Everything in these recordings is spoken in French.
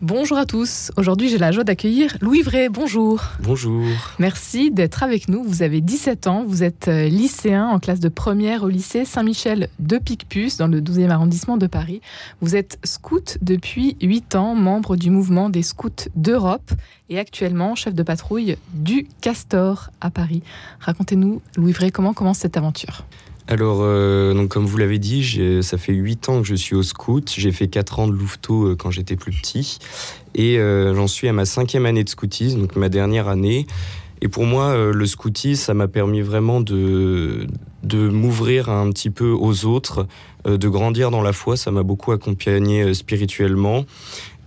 Bonjour à tous. Aujourd'hui, j'ai la joie d'accueillir Louis Vray. Bonjour. Bonjour. Merci d'être avec nous. Vous avez 17 ans, vous êtes euh, lycéen en classe de première au lycée Saint-Michel de Picpus dans le 12e arrondissement de Paris. Vous êtes scout depuis 8 ans, membre du mouvement des scouts d'Europe et actuellement chef de patrouille du Castor à Paris. Racontez-nous, Louis Vray, comment commence cette aventure? Alors, euh, donc comme vous l'avez dit, ça fait 8 ans que je suis au scout. J'ai fait 4 ans de louveteau euh, quand j'étais plus petit. Et euh, j'en suis à ma cinquième année de scoutisme, donc ma dernière année. Et pour moi, le scoutisme, ça m'a permis vraiment de, de m'ouvrir un petit peu aux autres, de grandir dans la foi. Ça m'a beaucoup accompagné spirituellement.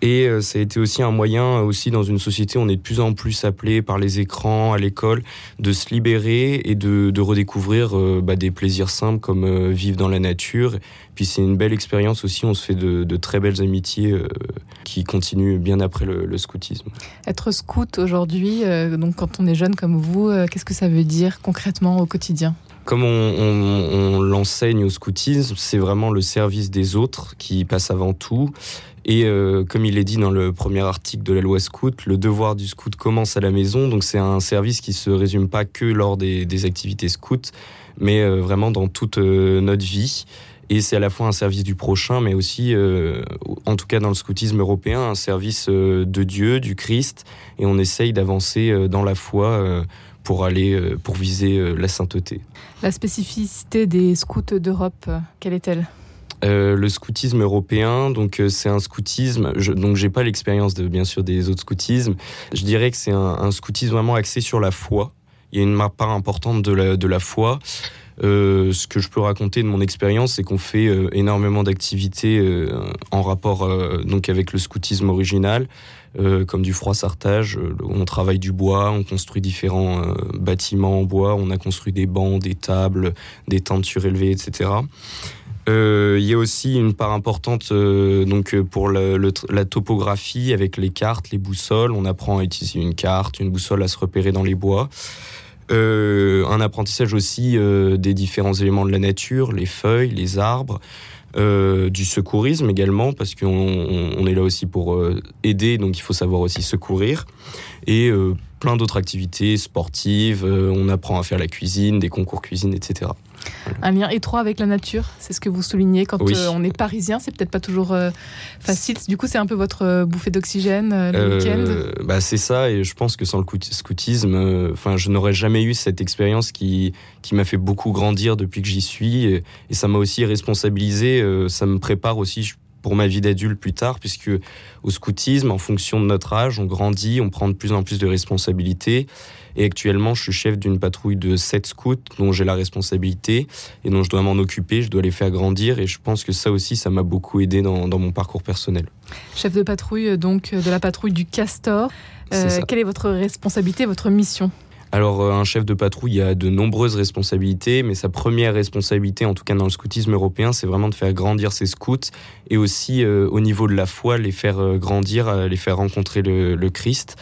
Et euh, ça a été aussi un moyen, euh, aussi dans une société, on est de plus en plus appelé par les écrans, à l'école, de se libérer et de, redécouvrir euh, bah, des plaisirs simples comme vivre dans la nature. Puis c'est une belle expérience aussi, on se fait de, de très belles amitiés qui continuent bien après le, le scoutisme. Être scout aujourd'hui, donc quand on est jeune comme vous, qu'est-ce que ça veut dire concrètement au quotidien? Comme on, l'enseigne au scoutisme, c'est vraiment le service des autres qui passe avant tout. Et euh, comme il est dit dans le premier article de la loi scout, le devoir du scout commence à la maison. Donc c'est un service qui se résume pas que lors des, des activités scouts, mais euh, vraiment dans toute euh, notre vie. Et c'est à la fois un service du prochain, mais aussi, en tout cas dans le scoutisme européen, un service de Dieu, du Christ. Et on essaye d'avancer dans la foi pour aller, pour viser la sainteté. La spécificité des scouts d'Europe, quelle est-elle? Euh, le scoutisme européen, donc euh, c'est un scoutisme. Je, donc j'ai pas l'expérience de bien sûr des autres scoutismes. Je dirais que c'est un, un, scoutisme vraiment axé sur la foi. Il y a une part importante de la, de la foi. Euh, ce que je peux raconter de mon expérience, c'est qu'on fait euh, énormément d'activités euh, en rapport donc avec le scoutisme original, comme du froissartage. on travaille du bois, on construit différents bâtiments en bois, on a construit des bancs, des tables, des tentes surélevées, etc. Il y a aussi une part importante donc pour la topographie avec les cartes, les boussoles. On apprend à utiliser une carte, une boussole à se repérer dans les bois. Euh, un apprentissage aussi euh, des différents éléments de la nature, les feuilles, les arbres. du secourisme également parce qu'on on est là aussi pour aider donc il faut savoir aussi secourir et plein d'autres activités sportives on apprend à faire la cuisine des concours cuisine etc un lien étroit avec la nature, c'est ce que vous soulignez quand oui. euh, on est parisien, c'est peut-être pas toujours euh, facile. Du coup, c'est un peu votre euh, bouffée d'oxygène euh, le week-end? Bah c'est ça, et je pense que sans le scoutisme, enfin, je n'aurais jamais eu cette expérience qui qui m'a fait beaucoup grandir depuis que j'y suis, et, et ça m'a aussi responsabilisé. ça me prépare aussi pour ma vie d'adulte plus tard, puisque au scoutisme, en fonction de notre âge, on grandit, on prend de plus en plus de responsabilités. Et actuellement, je suis chef d'une patrouille de 7 scouts dont j'ai la responsabilité et dont je dois m'en occuper, je dois les faire grandir. Et je pense que ça aussi, ça m'a beaucoup aidé dans, dans, mon parcours personnel. Chef de patrouille, donc de la patrouille du Castor. Euh, quelle est votre responsabilité, votre mission? Alors, un chef de patrouille a de nombreuses responsabilités, mais sa première responsabilité, en tout cas dans le scoutisme européen, c'est vraiment de faire grandir ses scouts et aussi euh, au niveau de la foi, les faire euh, grandir, les faire rencontrer le, le Christ.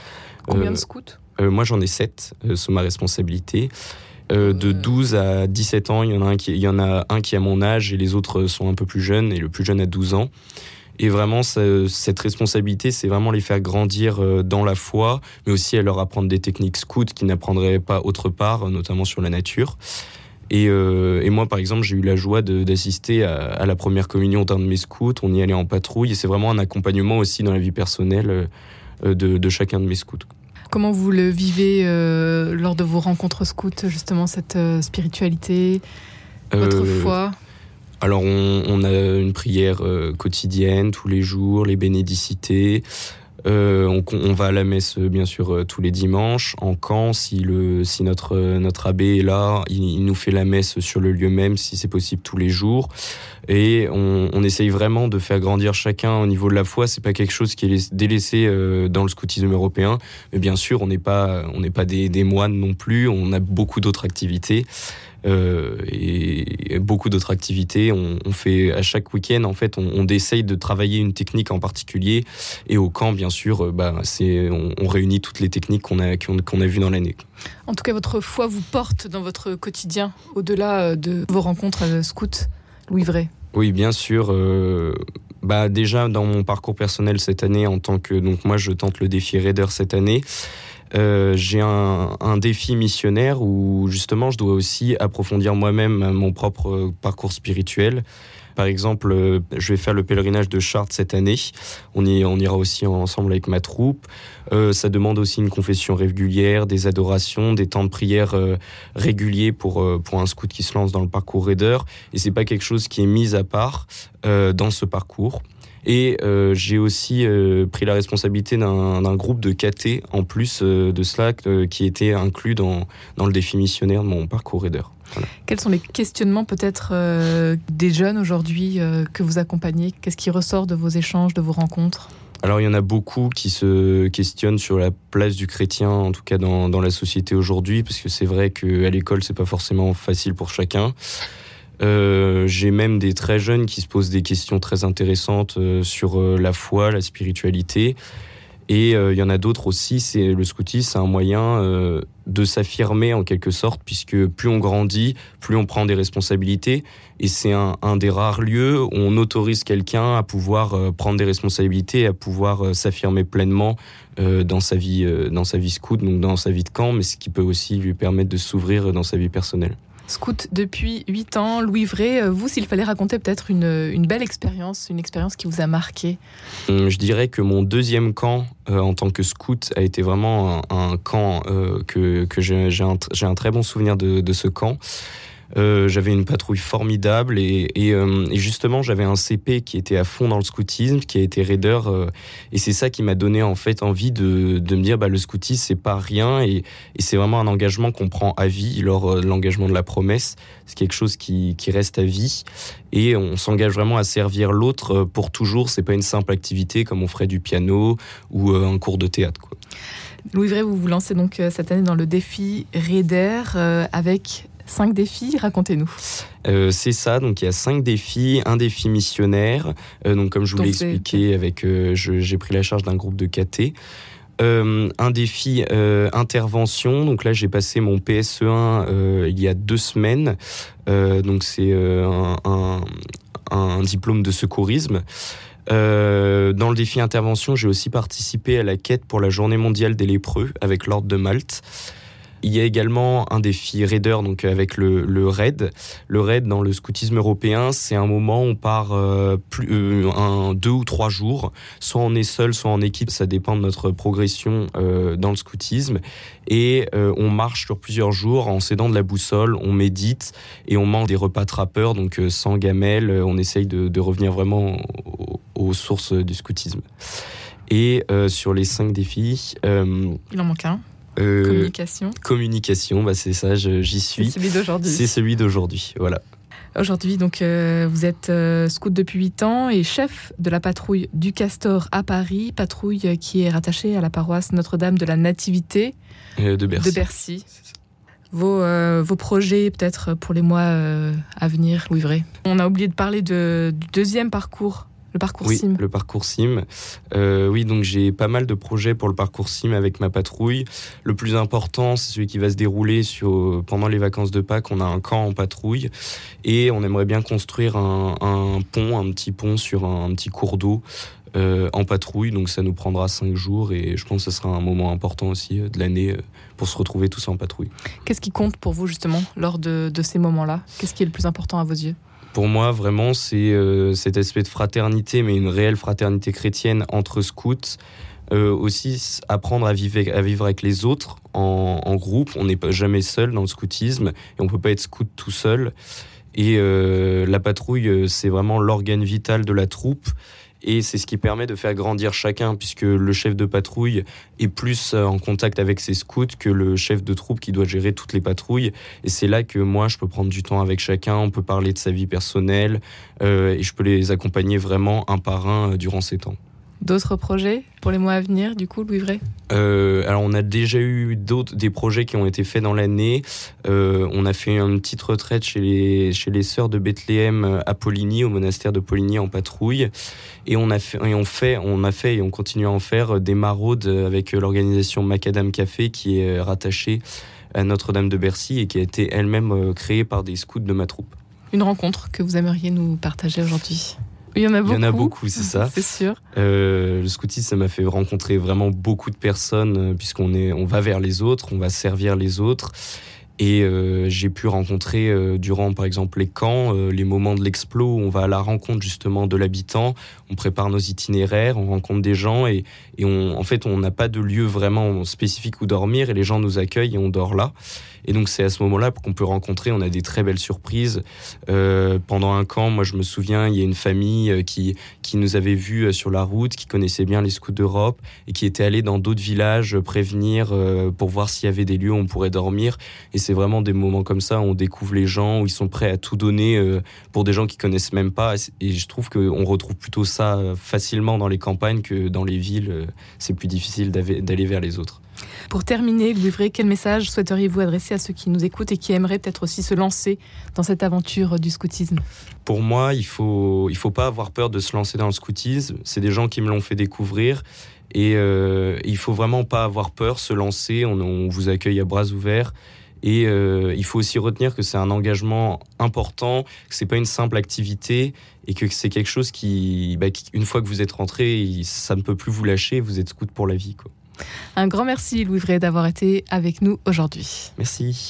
Combien euh, de scouts euh, Moi, j'en ai 7 euh, sous ma responsabilité. Euh, de 12 à 17 ans, il y, en a un qui, il y en a un qui a mon âge et les autres sont un peu plus jeunes, et le plus jeune a 12 ans. Et vraiment, ça, cette responsabilité, c'est vraiment les faire grandir dans la foi, mais aussi à leur apprendre des techniques scouts qu'ils n'apprendraient pas autre part, notamment sur la nature. Et, euh, et moi, par exemple, j'ai eu la joie d'assister à, à, la première communion d'un de mes scouts. On y allait en patrouille, et c'est vraiment un accompagnement aussi dans la vie personnelle de, de chacun de mes scouts. Comment vous le vivez euh, lors de vos rencontres scouts, justement, cette euh, spiritualité, votre euh, foi? alors on, on, a une prière euh, quotidienne tous les jours, les bénédicités. Euh, on, va à la messe bien sûr euh, tous les dimanches. En camp, si, le, si notre, notre abbé est là, il, nous fait la messe sur le lieu même, si c'est possible tous les jours. Et on, essaye vraiment de faire grandir chacun au niveau de la foi. C'est pas quelque chose qui est délaissé euh, dans le scoutisme européen, mais bien sûr, on n'est pas, on pas des moines non plus. On a beaucoup d'autres activités euh, et beaucoup d'autres activités. On, on, fait à chaque week-end, en fait, on, on, essaye de travailler une technique en particulier. Et au camp, bien sûr, euh, bah, c'est, on, on réunit toutes les techniques qu'on a, qu'on, a vues dans l'année. En tout cas, votre foi vous porte dans votre quotidien, au-delà euh, de vos rencontres scouts, Louis Vrai. Oui, bien sûr. Euh, bah déjà dans mon parcours personnel cette année en tant que donc moi je tente le défi Raider cette année euh, j'ai un, un, défi missionnaire où justement je dois aussi approfondir moi-même mon propre parcours spirituel par exemple, euh, je vais faire le pèlerinage de Chartres cette année. On, y, on ira aussi ensemble avec ma troupe. Euh, ça demande aussi une confession régulière, des adorations, des temps de prière euh, réguliers pour, pour un scout qui se lance dans le parcours Raider. Et c'est pas quelque chose qui est mis à part dans ce parcours. Et j'ai aussi pris la responsabilité d'un groupe de KT en plus de cela qui était inclus dans, dans le défi missionnaire de mon parcours Raider. Quels sont les questionnements peut-être euh, des jeunes aujourd'hui euh, que vous accompagnez? Qu'est-ce qui ressort de vos échanges, de vos rencontres? Alors il y en a beaucoup qui se questionnent sur la place du chrétien, en tout cas dans, la société aujourd'hui, parce que c'est vrai qu'à l'école c'est pas forcément facile pour chacun. Euh, j'ai même des très jeunes qui se posent des questions très intéressantes sur la foi, la spiritualité. Et il y en a d'autres aussi, c'est le scoutisme, c'est un moyen de s'affirmer en quelque sorte, puisque plus on grandit, plus on prend des responsabilités. Et c'est un, des rares lieux où on autorise quelqu'un à pouvoir euh, prendre des responsabilités, à pouvoir euh, s'affirmer pleinement euh, dans sa vie, dans sa vie scout, donc dans sa vie de camp, mais ce qui peut aussi lui permettre de s'ouvrir dans sa vie personnelle. Scout depuis 8 ans, Louis Vray, euh, vous, s'il fallait raconter peut-être une, belle expérience, une expérience qui vous a marqué hum, Je dirais que mon deuxième camp euh, en tant que scout a été vraiment un, camp euh, que, j'ai un, très bon souvenir de ce camp. Euh, j'avais une patrouille formidable et, euh, justement j'avais un CP qui était à fond dans le scoutisme, qui a été raider euh, et c'est ça qui m'a donné en fait envie de, me dire bah, le scoutisme c'est pas rien et, c'est vraiment un engagement qu'on prend à vie lors de l'engagement de la promesse. C'est quelque chose qui, reste à vie et on s'engage vraiment à servir l'autre pour toujours. C'est pas une simple activité comme on ferait du piano ou un cours de théâtre. Louis Vray, vous vous lancez donc cette année dans le défi Raider avec Cinq défis, racontez-nous. Euh, c'est ça, donc il y a cinq défis, un défi missionnaire, euh, donc comme je vous l'ai expliqué, avec, euh, j'ai pris la charge d'un groupe de KT. un défi intervention, donc là j'ai passé mon PSE1 il y a deux semaines, donc c'est un, un, diplôme de secourisme. dans le défi intervention, j'ai aussi participé à la quête pour la journée mondiale des lépreux avec l'Ordre de Malte. Il y a également un défi raider, donc avec le, le raid. Le raid dans le scoutisme européen, c'est un moment où on part euh, plus, euh, un, deux ou trois jours. Soit on est seul, soit en équipe. Ça dépend de notre progression euh, dans le scoutisme. Et on marche sur plusieurs jours en s'aidant de la boussole. On médite et on mange des repas trappeurs, donc sans gamelle. On essaye de, revenir vraiment aux, sources du scoutisme. Et sur les cinq défis... Il en manque un. Euh, communication. Communication, bah c'est ça, j'y suis. C'est celui d'aujourd'hui. C'est celui d'aujourd'hui, voilà. Aujourd'hui, donc, euh, vous êtes euh, scout depuis 8 ans et chef de la patrouille du Castor à Paris, patrouille qui est rattachée à la paroisse Notre-Dame de la Nativité de Bercy. De Bercy. Vos, vos, projets peut-être pour les mois à venir, Louis Vray? On a oublié de parler de, du deuxième parcours le parcours oui, SIM. Le parcours SIM. Euh, oui, donc j'ai pas mal de projets pour le parcours SIM avec ma patrouille. Le plus important, c'est celui qui va se dérouler sur, pendant les vacances de Pâques. On a un camp en patrouille et on aimerait bien construire un, pont, un petit pont sur un, petit cours d'eau. Euh, en patrouille, donc ça nous prendra cinq jours et je pense que ce sera un moment important aussi euh, de l'année pour se retrouver tous en patrouille. Qu'est-ce qui compte pour vous justement lors de ces moments-là? Qu'est-ce qui est le plus important à vos yeux? Pour moi, vraiment, c'est euh, cet aspect de fraternité, mais une réelle fraternité chrétienne entre scouts. Euh, aussi apprendre à vivre, avec les autres en, groupe. On n'est jamais seul dans le scoutisme et on peut pas être scout tout seul. Et euh, la patrouille, c'est vraiment l'organe vital de la troupe. Et c'est ce qui permet de faire grandir chacun, puisque le chef de patrouille est plus euh, en contact avec ses scouts que le chef de troupe qui doit gérer toutes les patrouilles. Et c'est là que moi, je peux prendre du temps avec chacun, on peut parler de sa vie personnelle, euh, et je peux les accompagner vraiment un par un euh, durant ces temps. D'autres projets pour les mois à venir, du coup, Louis Vrai euh, Alors, on a déjà eu d'autres des projets qui ont été faits dans l'année. Euh, on a fait une petite retraite chez les, chez les sœurs de Bethléem euh, à Poligny, au monastère de Poligny en patrouille. Et on a fait, et on fait, on a fait et on continue à en faire des maraudes avec l'organisation Macadam Café qui est rattachée à Notre-Dame de Bercy et qui a été elle-même créée par des scouts de ma troupe. Une rencontre que vous aimeriez nous partager aujourd'hui? Il y en a beaucoup. Il y en a beaucoup, c'est ça. c'est sûr. Euh, le scoutisme, ça m'a fait rencontrer vraiment beaucoup de personnes, euh, puisqu'on est, on va vers les autres, on va servir les autres. Et euh, j'ai pu rencontrer euh, durant, par exemple, les camps, euh, les moments de l'explo, où on va à la rencontre justement de l'habitant, on prépare nos itinéraires, on rencontre des gens et, en fait, on n'a pas de lieu vraiment spécifique où dormir et les gens nous accueillent et on dort là. Et donc c'est à ce moment-là qu'on peut rencontrer, on a des très belles surprises. Pendant un camp, moi je me souviens, il y a une famille qui, qui nous avait vus sur la route, qui connaissait bien les scouts d'Europe et qui était allé dans d'autres villages prévenir pour voir s'il y avait des lieux où on pourrait dormir. C'est vraiment des moments comme ça où on découvre les gens, où ils sont prêts à tout donner pour des gens qui connaissent même pas. Et je trouve qu'on retrouve plutôt ça facilement dans les campagnes que dans les villes. C'est plus difficile d'aller vers les autres. Pour terminer, Louis quel message souhaiteriez-vous adresser à ceux qui nous écoutent et qui aimeraient peut-être aussi se lancer dans cette aventure du scoutisme? Pour moi, il faut, il faut pas avoir peur de se lancer dans le scoutisme. C'est des gens qui me l'ont fait découvrir. Et euh, il faut vraiment pas avoir peur, se lancer. On, on vous accueille à bras ouverts. Et euh, il faut aussi retenir que c'est un engagement important, que c'est pas une simple activité et que c'est quelque chose qui, bah, qui, une fois que vous êtes rentré, ça ne peut plus vous lâcher. Vous êtes scout pour la vie. Quoi. Un grand merci Louis Vray d'avoir été avec nous aujourd'hui. Merci.